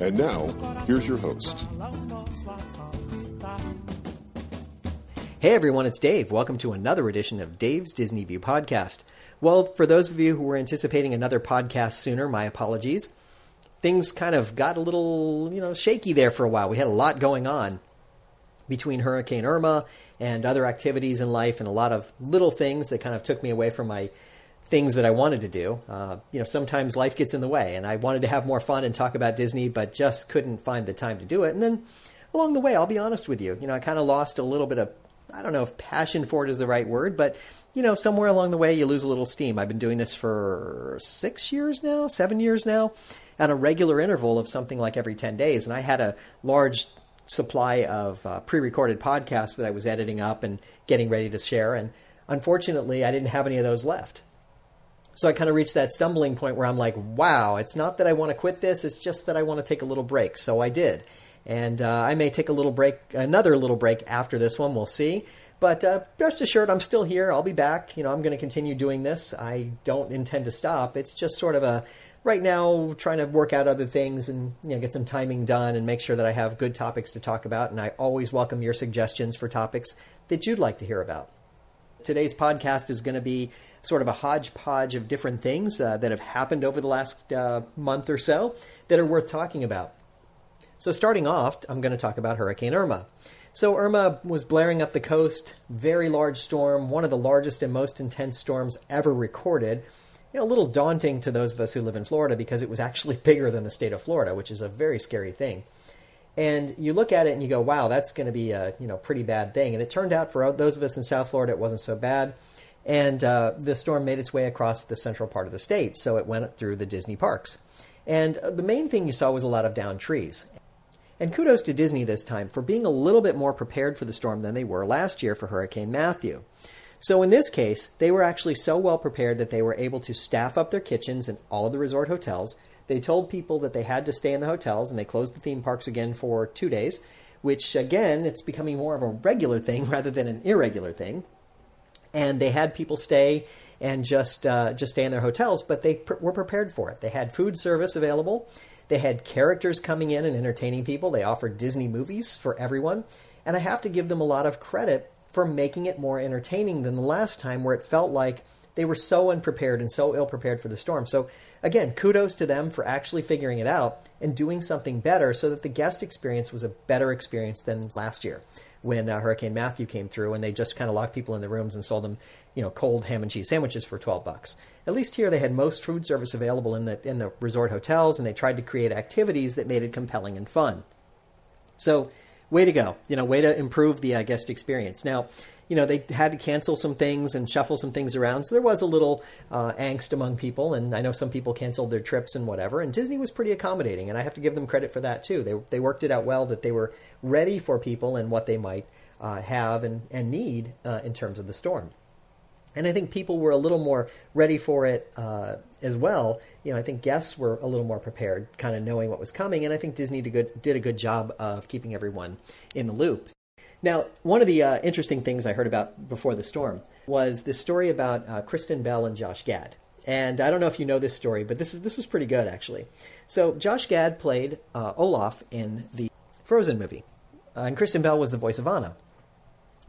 And now, here's your host. Hey everyone, it's Dave. Welcome to another edition of Dave's Disney View podcast. Well, for those of you who were anticipating another podcast sooner, my apologies. Things kind of got a little, you know, shaky there for a while. We had a lot going on between Hurricane Irma and other activities in life and a lot of little things that kind of took me away from my things that I wanted to do. Uh, you know, sometimes life gets in the way, and I wanted to have more fun and talk about Disney, but just couldn't find the time to do it. And then along the way, I'll be honest with you, you know, I kind of lost a little bit of I don't know if passion for it is the right word, but you know, somewhere along the way you lose a little steam. I've been doing this for six years now, seven years now, at a regular interval of something like every 10 days. And I had a large supply of uh, pre recorded podcasts that I was editing up and getting ready to share. And unfortunately, I didn't have any of those left. So I kind of reached that stumbling point where I'm like, wow, it's not that I want to quit this, it's just that I want to take a little break. So I did. And uh, I may take a little break, another little break after this one, we'll see. But uh, rest assured, I'm still here. I'll be back. You know, I'm going to continue doing this. I don't intend to stop. It's just sort of a right now trying to work out other things and you know get some timing done and make sure that I have good topics to talk about. And I always welcome your suggestions for topics that you'd like to hear about. Today's podcast is going to be sort of a hodgepodge of different things uh, that have happened over the last uh, month or so that are worth talking about. So, starting off, I'm going to talk about Hurricane Irma. So, Irma was blaring up the coast, very large storm, one of the largest and most intense storms ever recorded. You know, a little daunting to those of us who live in Florida because it was actually bigger than the state of Florida, which is a very scary thing. And you look at it and you go, wow, that's going to be a you know pretty bad thing. And it turned out for those of us in South Florida, it wasn't so bad. And uh, the storm made its way across the central part of the state, so it went through the Disney parks. And uh, the main thing you saw was a lot of downed trees. And kudos to Disney this time for being a little bit more prepared for the storm than they were last year for Hurricane Matthew. So in this case, they were actually so well prepared that they were able to staff up their kitchens in all of the resort hotels. They told people that they had to stay in the hotels and they closed the theme parks again for two days, which again, it's becoming more of a regular thing rather than an irregular thing. And they had people stay and just uh, just stay in their hotels, but they pr- were prepared for it. They had food service available they had characters coming in and entertaining people. They offered Disney movies for everyone. And I have to give them a lot of credit for making it more entertaining than the last time where it felt like they were so unprepared and so ill prepared for the storm. So, again, kudos to them for actually figuring it out and doing something better so that the guest experience was a better experience than last year when uh, Hurricane Matthew came through and they just kind of locked people in the rooms and sold them, you know, cold ham and cheese sandwiches for 12 bucks. At least here they had most food service available in the in the resort hotels and they tried to create activities that made it compelling and fun. So, way to go. You know, way to improve the uh, guest experience. Now, you know, they had to cancel some things and shuffle some things around. So there was a little uh, angst among people, and I know some people canceled their trips and whatever. And Disney was pretty accommodating, and I have to give them credit for that too. They they worked it out well that they were ready for people and what they might uh, have and and need uh, in terms of the storm. And I think people were a little more ready for it uh, as well. You know, I think guests were a little more prepared, kind of knowing what was coming. And I think Disney did, good, did a good job of keeping everyone in the loop. Now, one of the uh, interesting things I heard about before the storm was this story about uh, Kristen Bell and Josh Gad. And I don't know if you know this story, but this is this is pretty good actually. So Josh Gad played uh, Olaf in the Frozen movie, uh, and Kristen Bell was the voice of Anna.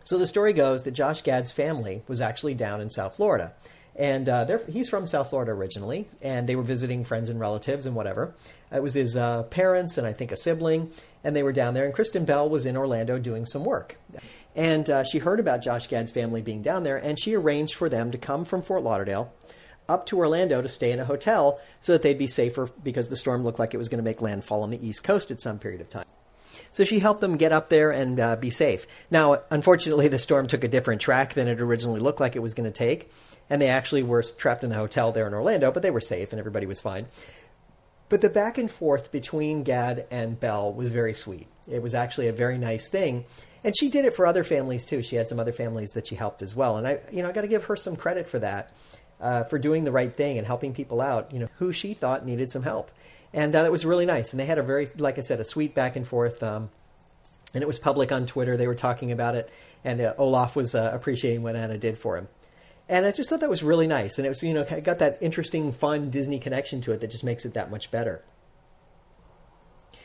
So the story goes that Josh Gad's family was actually down in South Florida, and uh, he's from South Florida originally, and they were visiting friends and relatives and whatever. It was his uh, parents and I think a sibling, and they were down there. And Kristen Bell was in Orlando doing some work, and uh, she heard about Josh Gad's family being down there, and she arranged for them to come from Fort Lauderdale up to Orlando to stay in a hotel so that they'd be safer because the storm looked like it was going to make landfall on the East Coast at some period of time. So she helped them get up there and uh, be safe. Now, unfortunately, the storm took a different track than it originally looked like it was going to take, and they actually were trapped in the hotel there in Orlando, but they were safe and everybody was fine. But the back and forth between Gad and Bell was very sweet. It was actually a very nice thing. And she did it for other families too. She had some other families that she helped as well. And I, you know, I got to give her some credit for that, uh, for doing the right thing and helping people out, you know, who she thought needed some help. And uh, that was really nice. And they had a very, like I said, a sweet back and forth. Um, and it was public on Twitter. They were talking about it. And uh, Olaf was uh, appreciating what Anna did for him. And I just thought that was really nice. And it was, you know, got that interesting, fun Disney connection to it that just makes it that much better.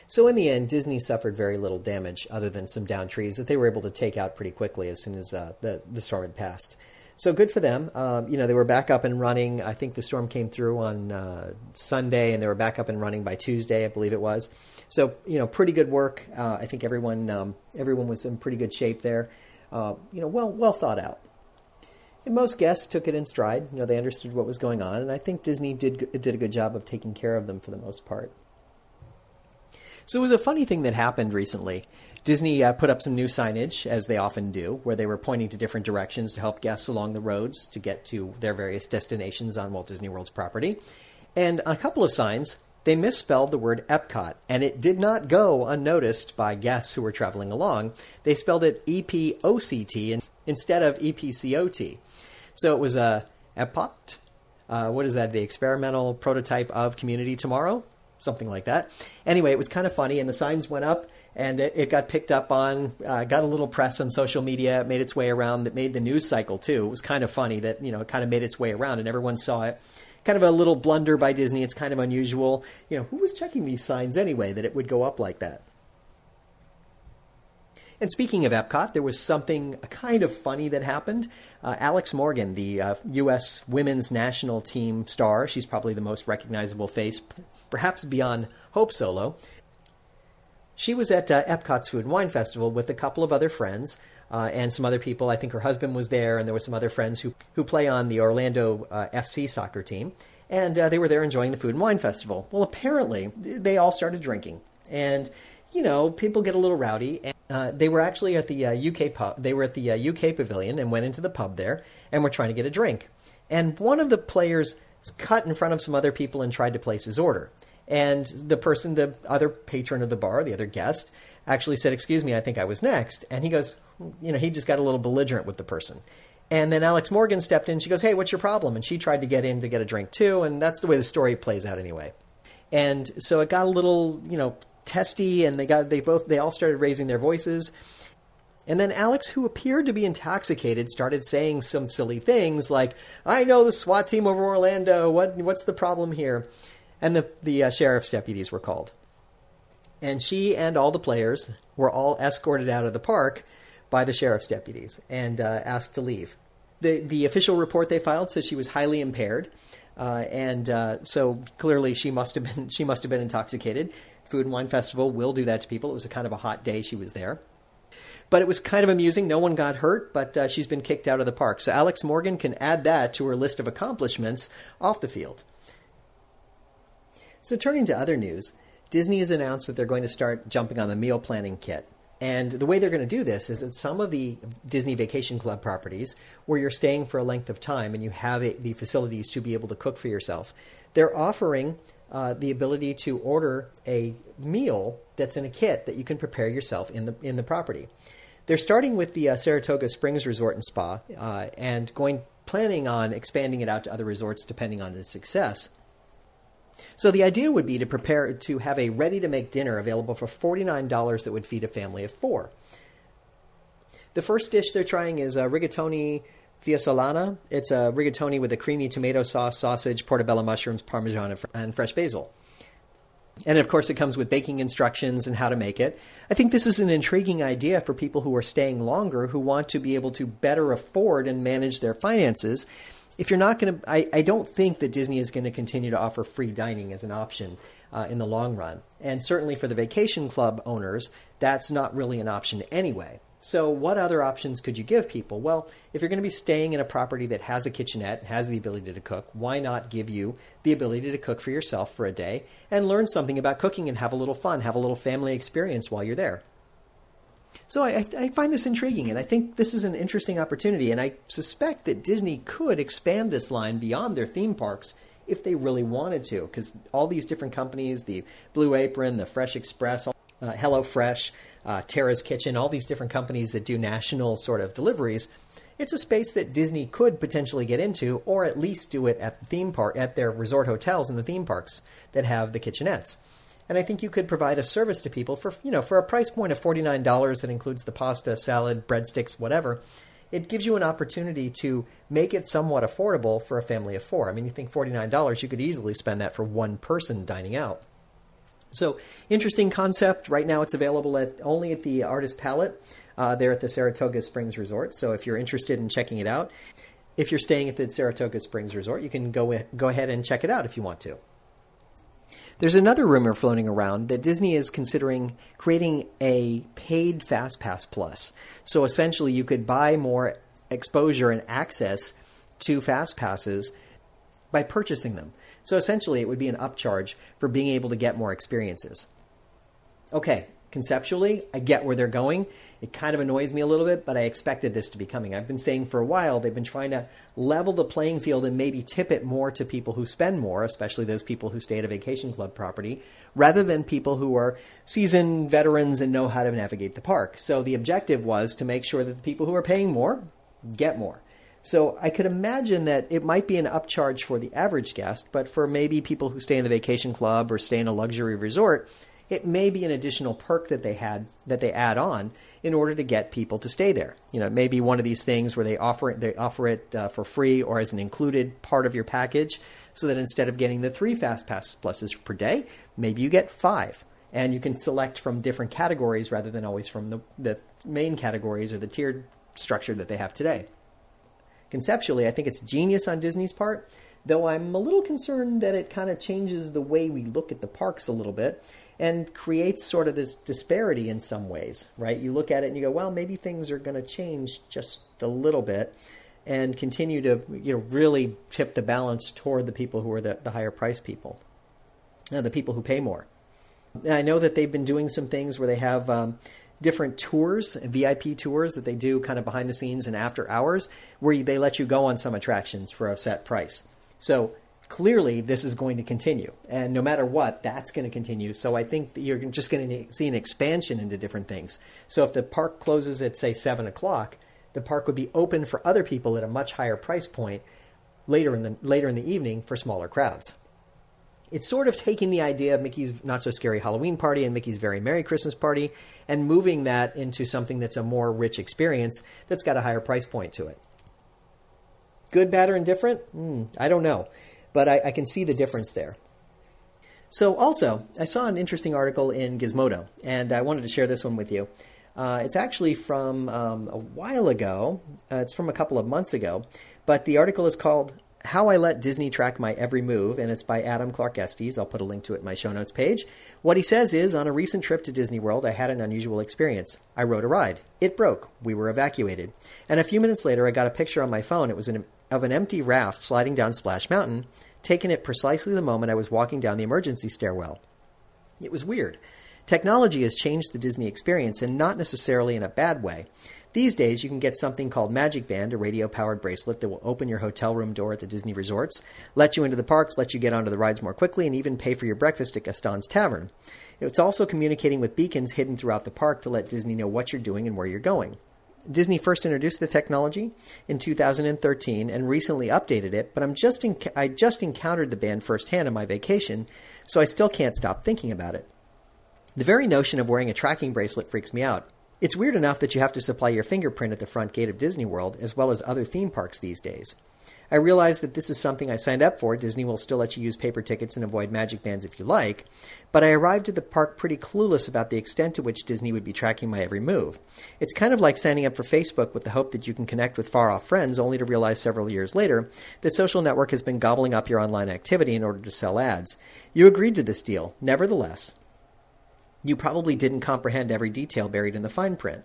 So in the end, Disney suffered very little damage other than some downed trees that they were able to take out pretty quickly as soon as uh, the, the storm had passed. So good for them. Um, you know, they were back up and running. I think the storm came through on uh, Sunday, and they were back up and running by Tuesday, I believe it was. So you know, pretty good work. Uh, I think everyone um, everyone was in pretty good shape there. Uh, you know, well well thought out. And most guests took it in stride. You know, they understood what was going on, and I think Disney did did a good job of taking care of them for the most part. So it was a funny thing that happened recently. Disney uh, put up some new signage, as they often do, where they were pointing to different directions to help guests along the roads to get to their various destinations on Walt Disney World's property. And on a couple of signs, they misspelled the word Epcot, and it did not go unnoticed by guests who were traveling along. They spelled it E P O C T instead of E P C O T. So it was a Epcot. Uh, what is that? The experimental prototype of Community Tomorrow? something like that. Anyway, it was kind of funny, and the signs went up, and it, it got picked up on, uh, got a little press on social media, made its way around, that made the news cycle too. It was kind of funny that you know it kind of made its way around, and everyone saw it. Kind of a little blunder by Disney. It's kind of unusual. You know, who was checking these signs anyway that it would go up like that? And speaking of Epcot, there was something kind of funny that happened. Uh, Alex Morgan, the uh, U.S. women's national team star, she's probably the most recognizable face, perhaps beyond Hope Solo. She was at uh, Epcot's Food and Wine Festival with a couple of other friends uh, and some other people. I think her husband was there, and there were some other friends who, who play on the Orlando uh, FC soccer team. And uh, they were there enjoying the Food and Wine Festival. Well, apparently, they all started drinking. And you know, people get a little rowdy. And, uh, they were actually at the uh, UK pub. They were at the uh, UK pavilion and went into the pub there and were trying to get a drink. And one of the players cut in front of some other people and tried to place his order. And the person, the other patron of the bar, the other guest, actually said, "Excuse me, I think I was next." And he goes, you know, he just got a little belligerent with the person. And then Alex Morgan stepped in. She goes, "Hey, what's your problem?" And she tried to get in to get a drink too. And that's the way the story plays out anyway. And so it got a little, you know, testy, and they got they both they all started raising their voices. And then Alex, who appeared to be intoxicated, started saying some silly things like, "I know the SWAT team over Orlando. What what's the problem here?" And the the uh, sheriff's deputies were called. And she and all the players were all escorted out of the park by the sheriff's deputies and uh, asked to leave. The the official report they filed says she was highly impaired. Uh, and uh, so clearly she must have been she must have been intoxicated. Food and Wine Festival will do that to people. It was a kind of a hot day she was there. But it was kind of amusing. No one got hurt, but uh, she's been kicked out of the park. So Alex Morgan can add that to her list of accomplishments off the field. So turning to other news, Disney has announced that they're going to start jumping on the meal planning kit. And the way they're going to do this is that some of the Disney Vacation Club properties, where you're staying for a length of time and you have the facilities to be able to cook for yourself, they're offering uh, the ability to order a meal that's in a kit that you can prepare yourself in the in the property. They're starting with the uh, Saratoga Springs Resort and Spa uh, and going planning on expanding it out to other resorts depending on the success. So the idea would be to prepare to have a ready-to-make dinner available for $49 that would feed a family of four. The first dish they're trying is a rigatoni Fiesolana. It's a rigatoni with a creamy tomato sauce, sausage, portobello mushrooms, parmesan, and fresh basil. And of course, it comes with baking instructions and how to make it. I think this is an intriguing idea for people who are staying longer who want to be able to better afford and manage their finances. If you're not going to, I, don't think that Disney is going to continue to offer free dining as an option uh, in the long run. And certainly for the vacation club owners, that's not really an option anyway. So, what other options could you give people? Well, if you're going to be staying in a property that has a kitchenette, and has the ability to cook, why not give you the ability to cook for yourself for a day and learn something about cooking and have a little fun, have a little family experience while you're there? So I, I, find this intriguing, and I think this is an interesting opportunity. And I suspect that Disney could expand this line beyond their theme parks if they really wanted to, because all these different companies, the Blue Apron, the Fresh Express, uh, Hello Fresh, uh, Terra's Kitchen, all these different companies that do national sort of deliveries, it's a space that Disney could potentially get into, or at least do it at the theme park, at their resort hotels and the theme parks that have the kitchenettes. And I think you could provide a service to people for you know for a price point of forty nine dollars that includes the pasta, salad, breadsticks, whatever. It gives you an opportunity to make it somewhat affordable for a family of four. I mean, you think forty nine dollars, you could easily spend that for one person dining out. So interesting concept. Right now, it's available at only at the Artist Palette uh, there at the Saratoga Springs Resort. So if you're interested in checking it out, if you're staying at the Saratoga Springs Resort, you can go go ahead and check it out if you want to. There's another rumor floating around that Disney is considering creating a paid FastPass Plus. So essentially, you could buy more exposure and access to FastPasses by purchasing them. So essentially, it would be an upcharge for being able to get more experiences. Okay, conceptually, I get where they're going. It kind of annoys me a little bit, but I expected this to be coming. I've been saying for a while they've been trying to level the playing field and maybe tip it more to people who spend more, especially those people who stay at a vacation club property, rather than people who are seasoned veterans and know how to navigate the park. So the objective was to make sure that the people who are paying more get more. So I could imagine that it might be an upcharge for the average guest, but for maybe people who stay in the vacation club or stay in a luxury resort, it may be an additional perk that they had that they add on in order to get people to stay there. You know, it may be one of these things where they offer it they offer it uh, for free or as an included part of your package, so that instead of getting the three fast pass pluses per day, maybe you get five, and you can select from different categories rather than always from the the main categories or the tiered structure that they have today. Conceptually, I think it's genius on Disney's part though I'm a little concerned that it kind of changes the way we look at the parks a little bit and creates sort of this disparity in some ways, right? You look at it and you go, well, maybe things are going to change just a little bit and continue to you know really tip the balance toward the people who are the, the higher price people, uh, the people who pay more. And I know that they've been doing some things where they have um, different tours, VIP tours that they do kind of behind the scenes and after hours, where they let you go on some attractions for a set price. So clearly this is going to continue. And no matter what, that's going to continue. So I think you're just going to see an expansion into different things. So if the park closes at, say, 7 o'clock, the park would be open for other people at a much higher price point later in the, later in the evening for smaller crowds. It's sort of taking the idea of Mickey's Not So Scary Halloween Party and Mickey's Very Merry Christmas Party and moving that into something that's a more rich experience that's got a higher price point to it. Good, bad, or indifferent? Mm, I don't know but I, I can see the difference there. So, also, I saw an interesting article in Gizmodo, and I wanted to share this one with you. Uh, it's actually from um, a while ago. Uh, it's from a couple of months ago, but the article is called "How I Let Disney Track My Every Move," and it's by Adam Clark Estes. I'll put a link to it in my show notes page. What he says is, on a recent trip to Disney World, I had an unusual experience. I rode a ride. It broke. We were evacuated, and a few minutes later, I got a picture on my phone. It was an, of an empty raft sliding down Splash Mountain taken at precisely the moment I was walking down the emergency stairwell. It was weird. Technology has changed the Disney experience, and not necessarily in a bad way. These days, you can get something called Magic Band, a radio powered bracelet that will open your hotel room door at the Disney resorts, let you into the parks, let you get onto the rides more quickly, and even pay for your breakfast at Gaston's Tavern. It's also communicating with beacons hidden throughout the park to let Disney know what you're doing and where you're going. Disney first introduced the technology in 2013 and recently updated it, but I'm just I just encountered the band firsthand on my vacation, so I still can't stop thinking about it. The very notion of wearing a tracking bracelet freaks me out. It's weird enough that you have to supply your fingerprint at the front gate of Disney World as well as other theme parks these days. I realize that this is something I signed up for. Disney will still let you use paper tickets and avoid magic bands if you like, but I arrived at the park pretty clueless about the extent to which Disney would be tracking my every move. It's kind of like signing up for Facebook with the hope that you can connect with far off friends, only to realize several years later that social network has been gobbling up your online activity in order to sell ads. You agreed to this deal. Nevertheless, you probably didn't comprehend every detail buried in the fine print.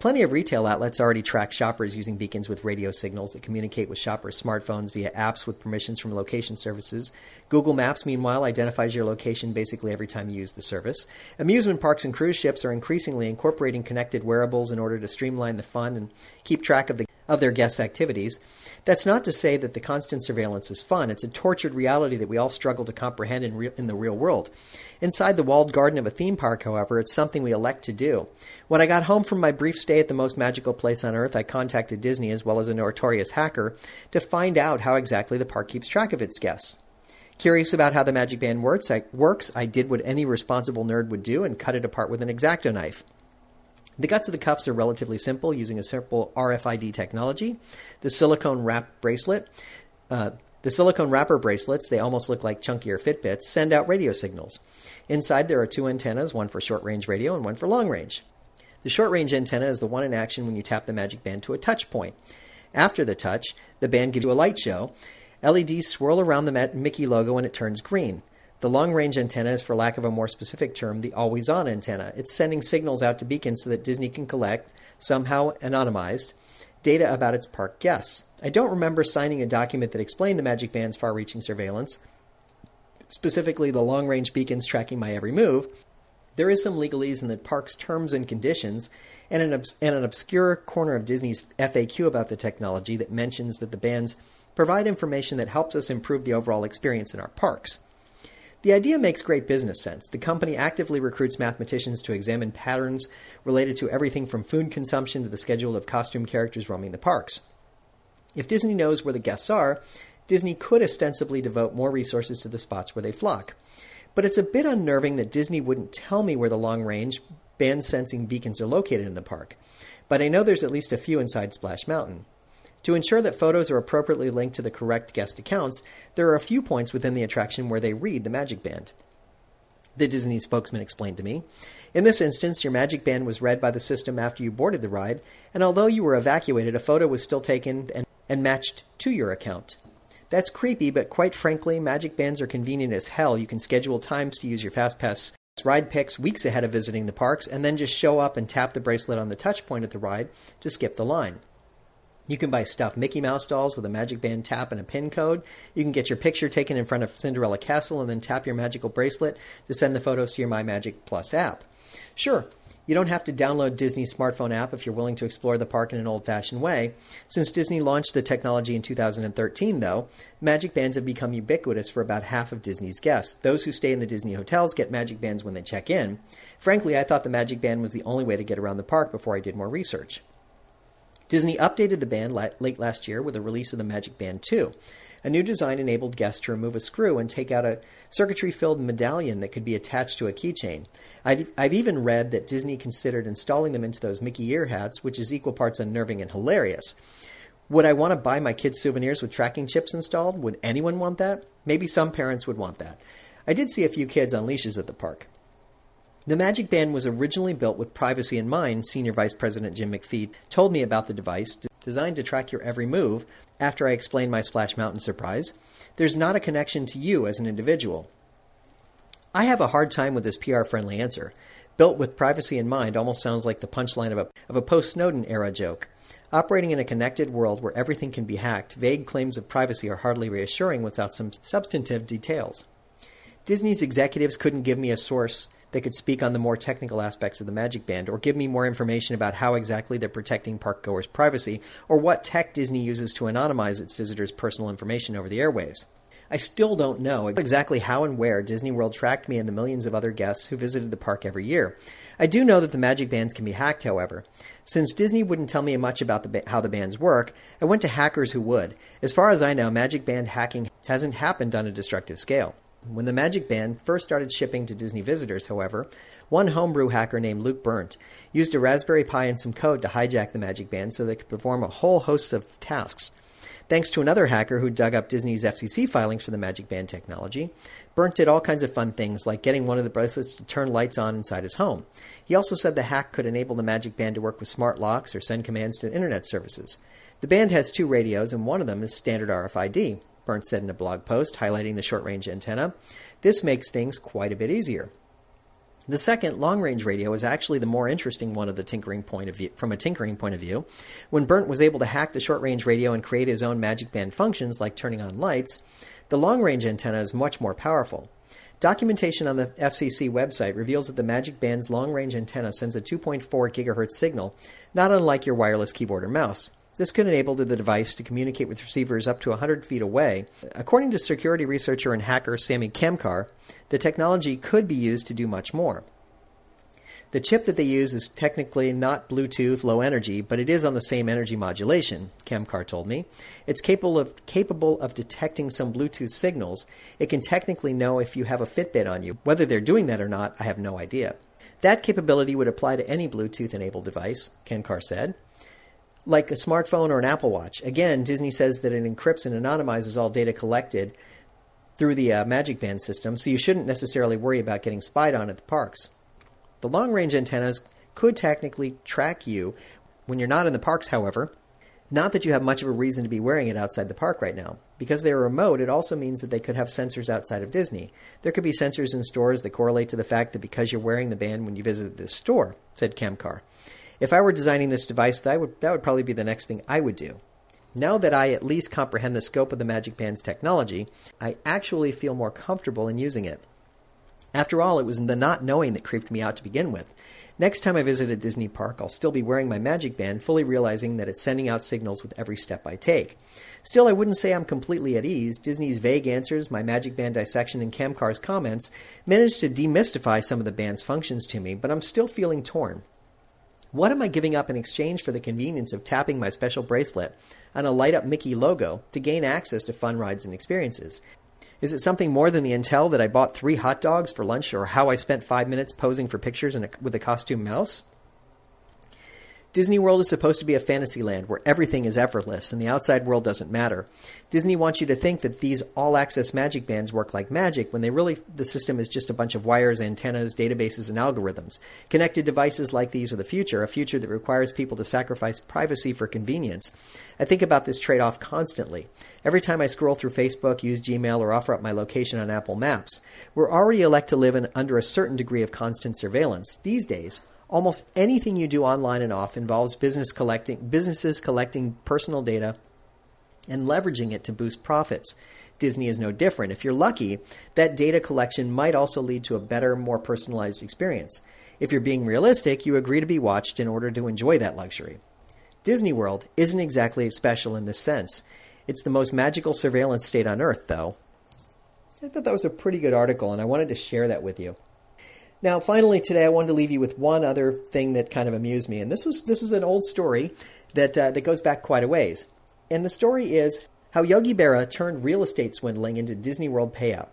Plenty of retail outlets already track shoppers using beacons with radio signals that communicate with shoppers' smartphones via apps with permissions from location services. Google Maps, meanwhile, identifies your location basically every time you use the service. Amusement parks and cruise ships are increasingly incorporating connected wearables in order to streamline the fun and keep track of the of their guests' activities. That's not to say that the constant surveillance is fun. It's a tortured reality that we all struggle to comprehend in, re- in the real world. Inside the walled garden of a theme park, however, it's something we elect to do. When I got home from my brief stay at the most magical place on earth, I contacted Disney as well as a notorious hacker to find out how exactly the park keeps track of its guests. Curious about how the Magic Band works I, works, I did what any responsible nerd would do and cut it apart with an X-Acto knife. The guts of the cuffs are relatively simple using a simple RFID technology. The silicone wrap bracelet, uh, the silicone wrapper bracelets, they almost look like chunkier Fitbits, send out radio signals. Inside there are two antennas, one for short range radio and one for long range. The short range antenna is the one in action when you tap the magic band to a touch point. After the touch, the band gives you a light show. LEDs swirl around the Mickey logo and it turns green. The long range antenna is, for lack of a more specific term, the always on antenna. It's sending signals out to beacons so that Disney can collect, somehow anonymized, data about its park guests. I don't remember signing a document that explained the Magic Band's far reaching surveillance, specifically the long range beacons tracking my every move. There is some legalese in the park's terms and conditions, and an, obs- and an obscure corner of Disney's FAQ about the technology that mentions that the bands provide information that helps us improve the overall experience in our parks. The idea makes great business sense. The company actively recruits mathematicians to examine patterns related to everything from food consumption to the schedule of costume characters roaming the parks. If Disney knows where the guests are, Disney could ostensibly devote more resources to the spots where they flock. But it's a bit unnerving that Disney wouldn't tell me where the long range band sensing beacons are located in the park. But I know there's at least a few inside Splash Mountain. To ensure that photos are appropriately linked to the correct guest accounts, there are a few points within the attraction where they read the Magic Band. The Disney spokesman explained to me. In this instance, your Magic Band was read by the system after you boarded the ride, and although you were evacuated, a photo was still taken and, and matched to your account. That's creepy, but quite frankly, Magic Bands are convenient as hell. You can schedule times to use your FastPass ride picks weeks ahead of visiting the parks, and then just show up and tap the bracelet on the touch point at the ride to skip the line. You can buy stuffed Mickey Mouse dolls with a Magic Band tap and a PIN code. You can get your picture taken in front of Cinderella Castle and then tap your magical bracelet to send the photos to your My Magic Plus app. Sure, you don't have to download Disney's smartphone app if you're willing to explore the park in an old fashioned way. Since Disney launched the technology in 2013, though, Magic Bands have become ubiquitous for about half of Disney's guests. Those who stay in the Disney hotels get Magic Bands when they check in. Frankly, I thought the Magic Band was the only way to get around the park before I did more research. Disney updated the band late last year with the release of the Magic Band 2. A new design enabled guests to remove a screw and take out a circuitry filled medallion that could be attached to a keychain. I've, I've, even read that Disney considered installing them into those Mickey ear hats, which is equal parts unnerving and hilarious. Would I want to buy my kids souvenirs with tracking chips installed? Would anyone want that? Maybe some parents would want that. I did see a few kids on leashes at the park. The Magic Band was originally built with privacy in mind, Senior Vice President Jim MacPhee told me about the device, designed to track your every move. After I explained my Splash Mountain surprise, there's not a connection to you as an individual. I have a hard time with this PR friendly answer. Built with privacy in mind almost sounds like the punchline of a, of a post Snowden era joke. Operating in a connected world where everything can be hacked, vague claims of privacy are hardly reassuring without some substantive details. Disney's executives couldn't give me a source that could speak on the more technical aspects of the Magic Band or give me more information about how exactly they're protecting parkgoers' privacy or what tech Disney uses to anonymize its visitors' personal information over the airwaves. I still don't know exactly how and where Disney World tracked me and the millions of other guests who visited the park every year. I do know that the Magic Bands can be hacked, however. Since Disney wouldn't tell me much about the, how the bands work, I went to hackers who would. As far as I know, Magic Band hacking hasn't happened on a destructive scale. When the Magic Band first started shipping to Disney visitors, however, one homebrew hacker named Luke Berndt used a Raspberry Pi and some code to hijack the Magic Band so they could perform a whole host of tasks. Thanks to another hacker who dug up Disney's FCC filings for the Magic Band technology, Berndt did all kinds of fun things, like getting one of the bracelets to turn lights on inside his home. He also said the hack could enable the Magic Band to work with smart locks or send commands to internet services. The band has two radios, and one of them is standard RFID. Berndt said in a blog post highlighting the short range antenna. This makes things quite a bit easier. The second, long-range radio, is actually the more interesting one of the tinkering point of view, from a tinkering point of view. When Berndt was able to hack the short-range radio and create his own magic band functions like turning on lights, the long-range antenna is much more powerful. Documentation on the FCC website reveals that the Magic Band's long range antenna sends a 2.4 GHz signal, not unlike your wireless keyboard or mouse. This could enable the device to communicate with receivers up to 100 feet away. According to security researcher and hacker Samy Kamkar, the technology could be used to do much more. The chip that they use is technically not Bluetooth low energy, but it is on the same energy modulation, Kamkar told me. It's capable of, capable of detecting some Bluetooth signals. It can technically know if you have a Fitbit on you. Whether they're doing that or not, I have no idea. That capability would apply to any Bluetooth enabled device, Kamkar said like a smartphone or an Apple Watch. Again, Disney says that it encrypts and anonymizes all data collected through the uh, Magic Band system, so you shouldn't necessarily worry about getting spied on at the parks. The long range antennas could technically track you when you're not in the parks, however. Not that you have much of a reason to be wearing it outside the park right now. Because they are remote, it also means that they could have sensors outside of Disney. There could be sensors in stores that correlate to the fact that because you're wearing the band when you visit this store, said Kamkar. If I were designing this device, that would, that would probably be the next thing I would do. Now that I at least comprehend the scope of the Magic Band's technology, I actually feel more comfortable in using it. After all, it was the not knowing that creeped me out to begin with. Next time I visit a Disney park, I'll still be wearing my Magic Band, fully realizing that it's sending out signals with every step I take. Still, I wouldn't say I'm completely at ease. Disney's vague answers, my Magic Band dissection, and Kamkar's comments managed to demystify some of the band's functions to me, but I'm still feeling torn. What am I giving up in exchange for the convenience of tapping my special bracelet on a light up Mickey logo to gain access to fun rides and experiences? Is it something more than the intel that I bought three hot dogs for lunch or how I spent five minutes posing for pictures a, with a costume mouse? Disney World is supposed to be a fantasy land where everything is effortless and the outside world doesn't matter. Disney wants you to think that these all access magic bands work like magic when they really the system is just a bunch of wires, antennas, databases, and algorithms. Connected devices like these are the future, a future that requires people to sacrifice privacy for convenience. I think about this trade off constantly. Every time I scroll through Facebook, use Gmail, or offer up my location on Apple Maps, we're already elect to live in, under a certain degree of constant surveillance. These days, Almost anything you do online and off involves business collecting, businesses collecting personal data and leveraging it to boost profits. Disney is no different. If you're lucky, that data collection might also lead to a better, more personalized experience. If you're being realistic, you agree to be watched in order to enjoy that luxury. Disney World isn't exactly special in this sense. It's the most magical surveillance state on earth, though. I thought that was a pretty good article, and I wanted to share that with you. Now, finally, today I wanted to leave you with one other thing that kind of amused me, and this was this was an old story that uh, that goes back quite a ways. And the story is how Yogi Berra turned real estate swindling into Disney World payout.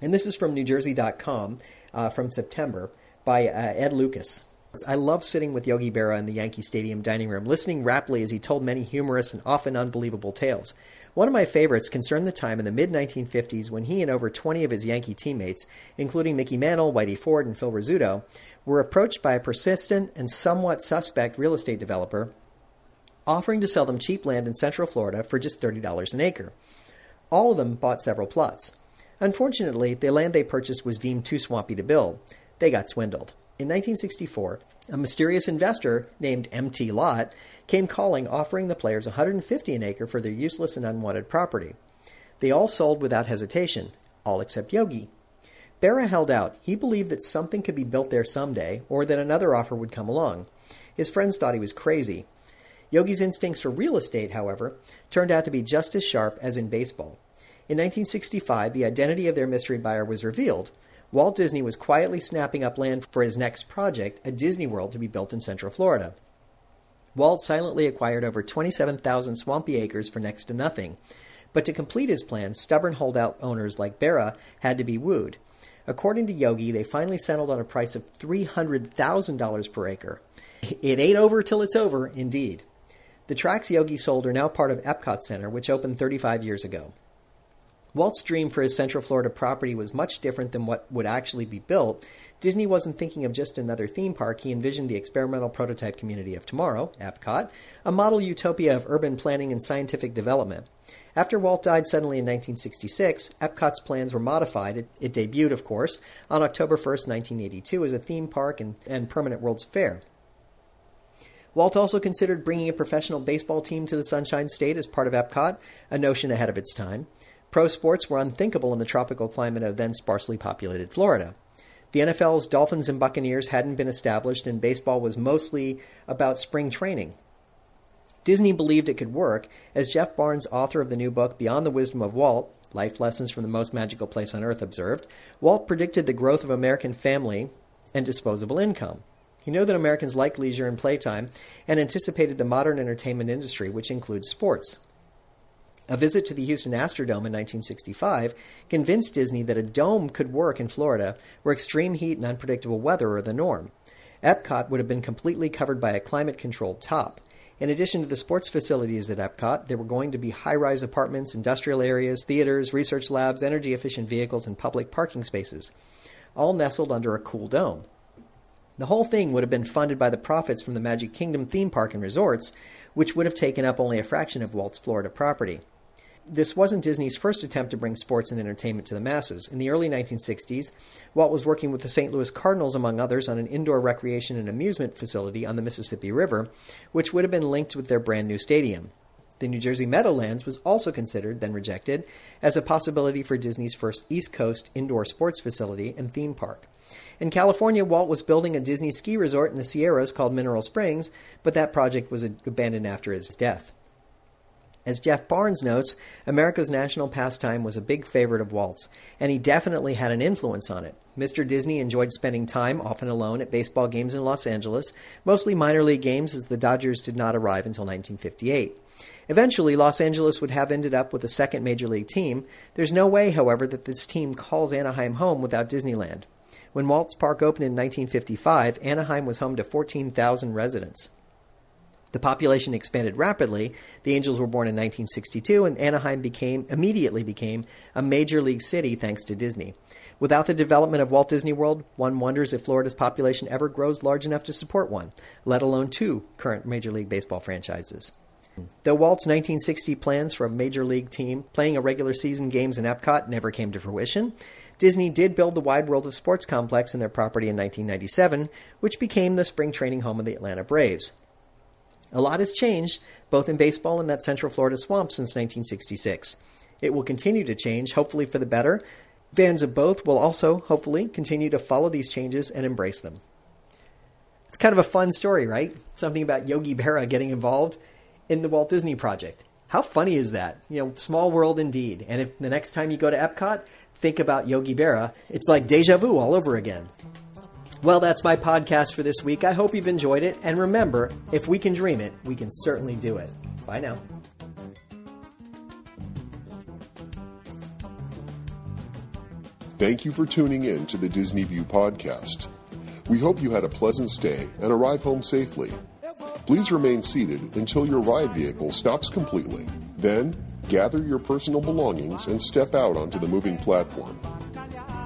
And this is from NewJersey.com uh, from September by uh, Ed Lucas. I love sitting with Yogi Berra in the Yankee Stadium dining room, listening raptly as he told many humorous and often unbelievable tales. One of my favorites concerned the time in the mid 1950s when he and over 20 of his Yankee teammates, including Mickey Mantle, Whitey Ford, and Phil Rizzuto, were approached by a persistent and somewhat suspect real estate developer offering to sell them cheap land in Central Florida for just $30 an acre. All of them bought several plots. Unfortunately, the land they purchased was deemed too swampy to build. They got swindled. In 1964, a mysterious investor named MT Lott came calling offering the players 150 an acre for their useless and unwanted property. They all sold without hesitation, all except Yogi. Berra held out. He believed that something could be built there someday, or that another offer would come along. His friends thought he was crazy. Yogi's instincts for real estate, however, turned out to be just as sharp as in baseball. In 1965, the identity of their mystery buyer was revealed. Walt Disney was quietly snapping up land for his next project, a Disney World to be built in Central Florida. Walt silently acquired over 27,000 swampy acres for next to nothing. But to complete his plan, stubborn holdout owners like Berra had to be wooed. According to Yogi, they finally settled on a price of $300,000 per acre. It ain't over till it's over, indeed. The tracks Yogi sold are now part of Epcot Center, which opened 35 years ago. Walt's dream for his Central Florida property was much different than what would actually be built. Disney wasn't thinking of just another theme park, he envisioned the experimental prototype community of tomorrow, Epcot, a model utopia of urban planning and scientific development. After Walt died suddenly in 1966, Epcot's plans were modified. It, it debuted, of course, on October 1, 1982, as a theme park and, and permanent World's Fair. Walt also considered bringing a professional baseball team to the Sunshine State as part of Epcot, a notion ahead of its time. Pro sports were unthinkable in the tropical climate of then sparsely populated Florida. The NFL's Dolphins and Buccaneers hadn't been established, and baseball was mostly about spring training. Disney believed it could work, as Jeff Barnes, author of the new book Beyond the Wisdom of Walt Life Lessons from the Most Magical Place on Earth, observed. Walt predicted the growth of American family and disposable income. He knew that Americans like leisure and playtime and anticipated the modern entertainment industry, which includes sports. A visit to the Houston Astrodome in 1965 convinced Disney that a dome could work in Florida, where extreme heat and unpredictable weather are the norm. Epcot would have been completely covered by a climate controlled top. In addition to the sports facilities at Epcot, there were going to be high rise apartments, industrial areas, theaters, research labs, energy efficient vehicles, and public parking spaces, all nestled under a cool dome. The whole thing would have been funded by the profits from the Magic Kingdom theme park and resorts, which would have taken up only a fraction of Walt's Florida property. This wasn't Disney's first attempt to bring sports and entertainment to the masses. In the early 1960s, Walt was working with the St. Louis Cardinals, among others, on an indoor recreation and amusement facility on the Mississippi River, which would have been linked with their brand new stadium. The New Jersey Meadowlands was also considered, then rejected, as a possibility for Disney's first East Coast indoor sports facility and theme park. In California, Walt was building a Disney ski resort in the Sierras called Mineral Springs, but that project was abandoned after his death. As Jeff Barnes notes, America's national pastime was a big favorite of Walt's, and he definitely had an influence on it. Mr. Disney enjoyed spending time, often alone, at baseball games in Los Angeles, mostly minor league games as the Dodgers did not arrive until 1958. Eventually, Los Angeles would have ended up with a second major league team. There's no way, however, that this team calls Anaheim home without Disneyland. When Walt's Park opened in 1955, Anaheim was home to 14,000 residents. The population expanded rapidly. The Angels were born in 1962, and Anaheim became immediately became a major league city thanks to Disney. Without the development of Walt Disney World, one wonders if Florida's population ever grows large enough to support one, let alone two current Major League Baseball franchises. Though Walt's 1960 plans for a major league team playing a regular season games in Epcot never came to fruition, Disney did build the Wide World of Sports complex in their property in 1997, which became the spring training home of the Atlanta Braves. A lot has changed, both in baseball and that Central Florida swamp since 1966. It will continue to change, hopefully for the better. Fans of both will also, hopefully, continue to follow these changes and embrace them. It's kind of a fun story, right? Something about Yogi Berra getting involved in the Walt Disney Project. How funny is that? You know, small world indeed. And if the next time you go to Epcot, think about Yogi Berra, it's like deja vu all over again. Well, that's my podcast for this week. I hope you've enjoyed it. And remember, if we can dream it, we can certainly do it. Bye now. Thank you for tuning in to the Disney View podcast. We hope you had a pleasant stay and arrive home safely. Please remain seated until your ride vehicle stops completely. Then, gather your personal belongings and step out onto the moving platform.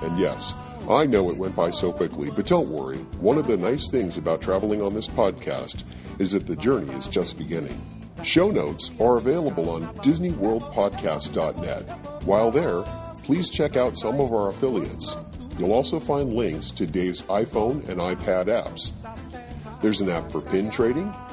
And yes, I know it went by so quickly, but don't worry. One of the nice things about traveling on this podcast is that the journey is just beginning. Show notes are available on DisneyWorldPodcast.net. While there, please check out some of our affiliates. You'll also find links to Dave's iPhone and iPad apps. There's an app for pin trading,